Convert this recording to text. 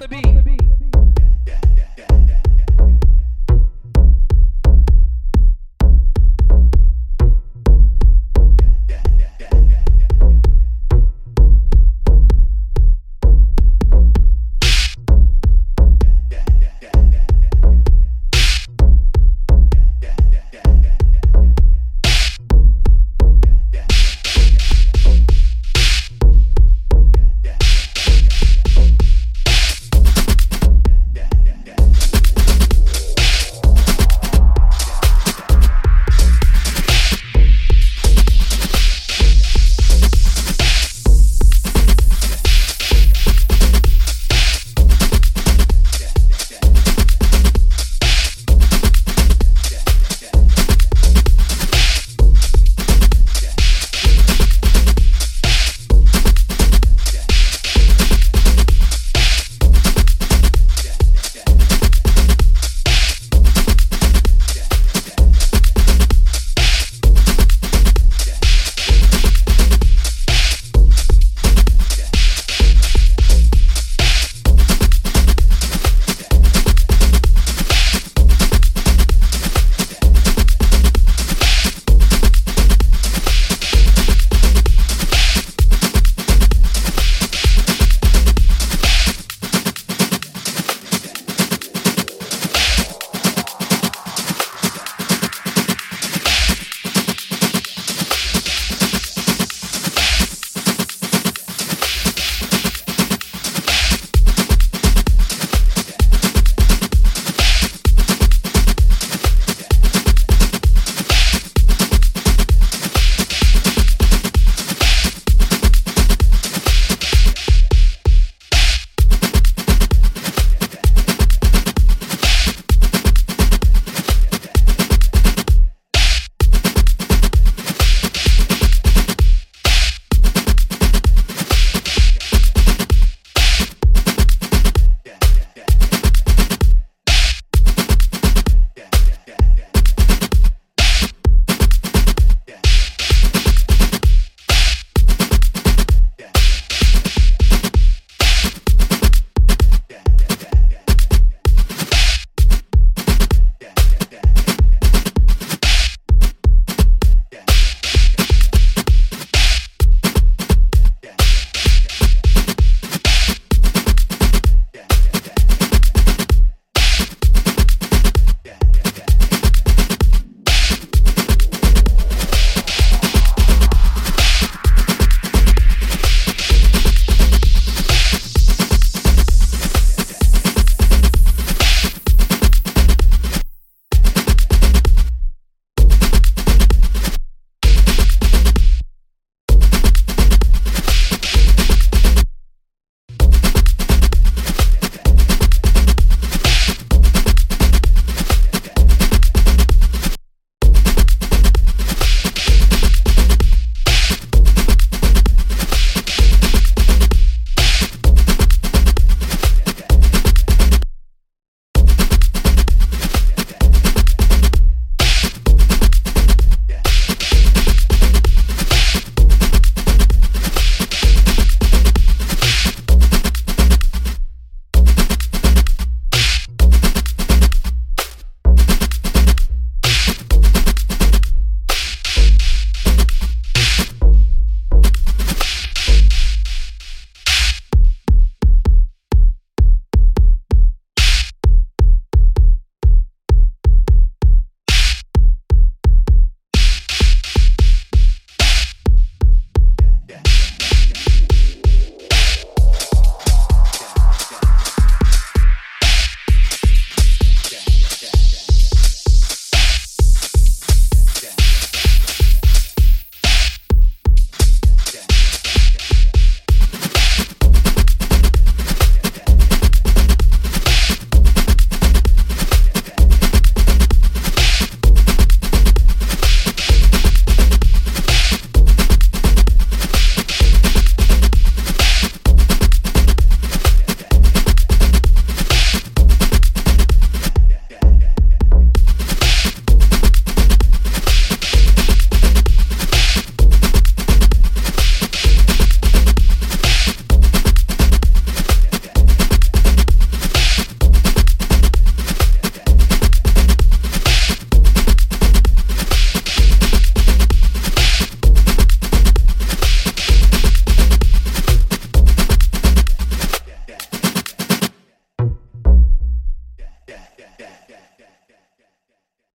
the beat.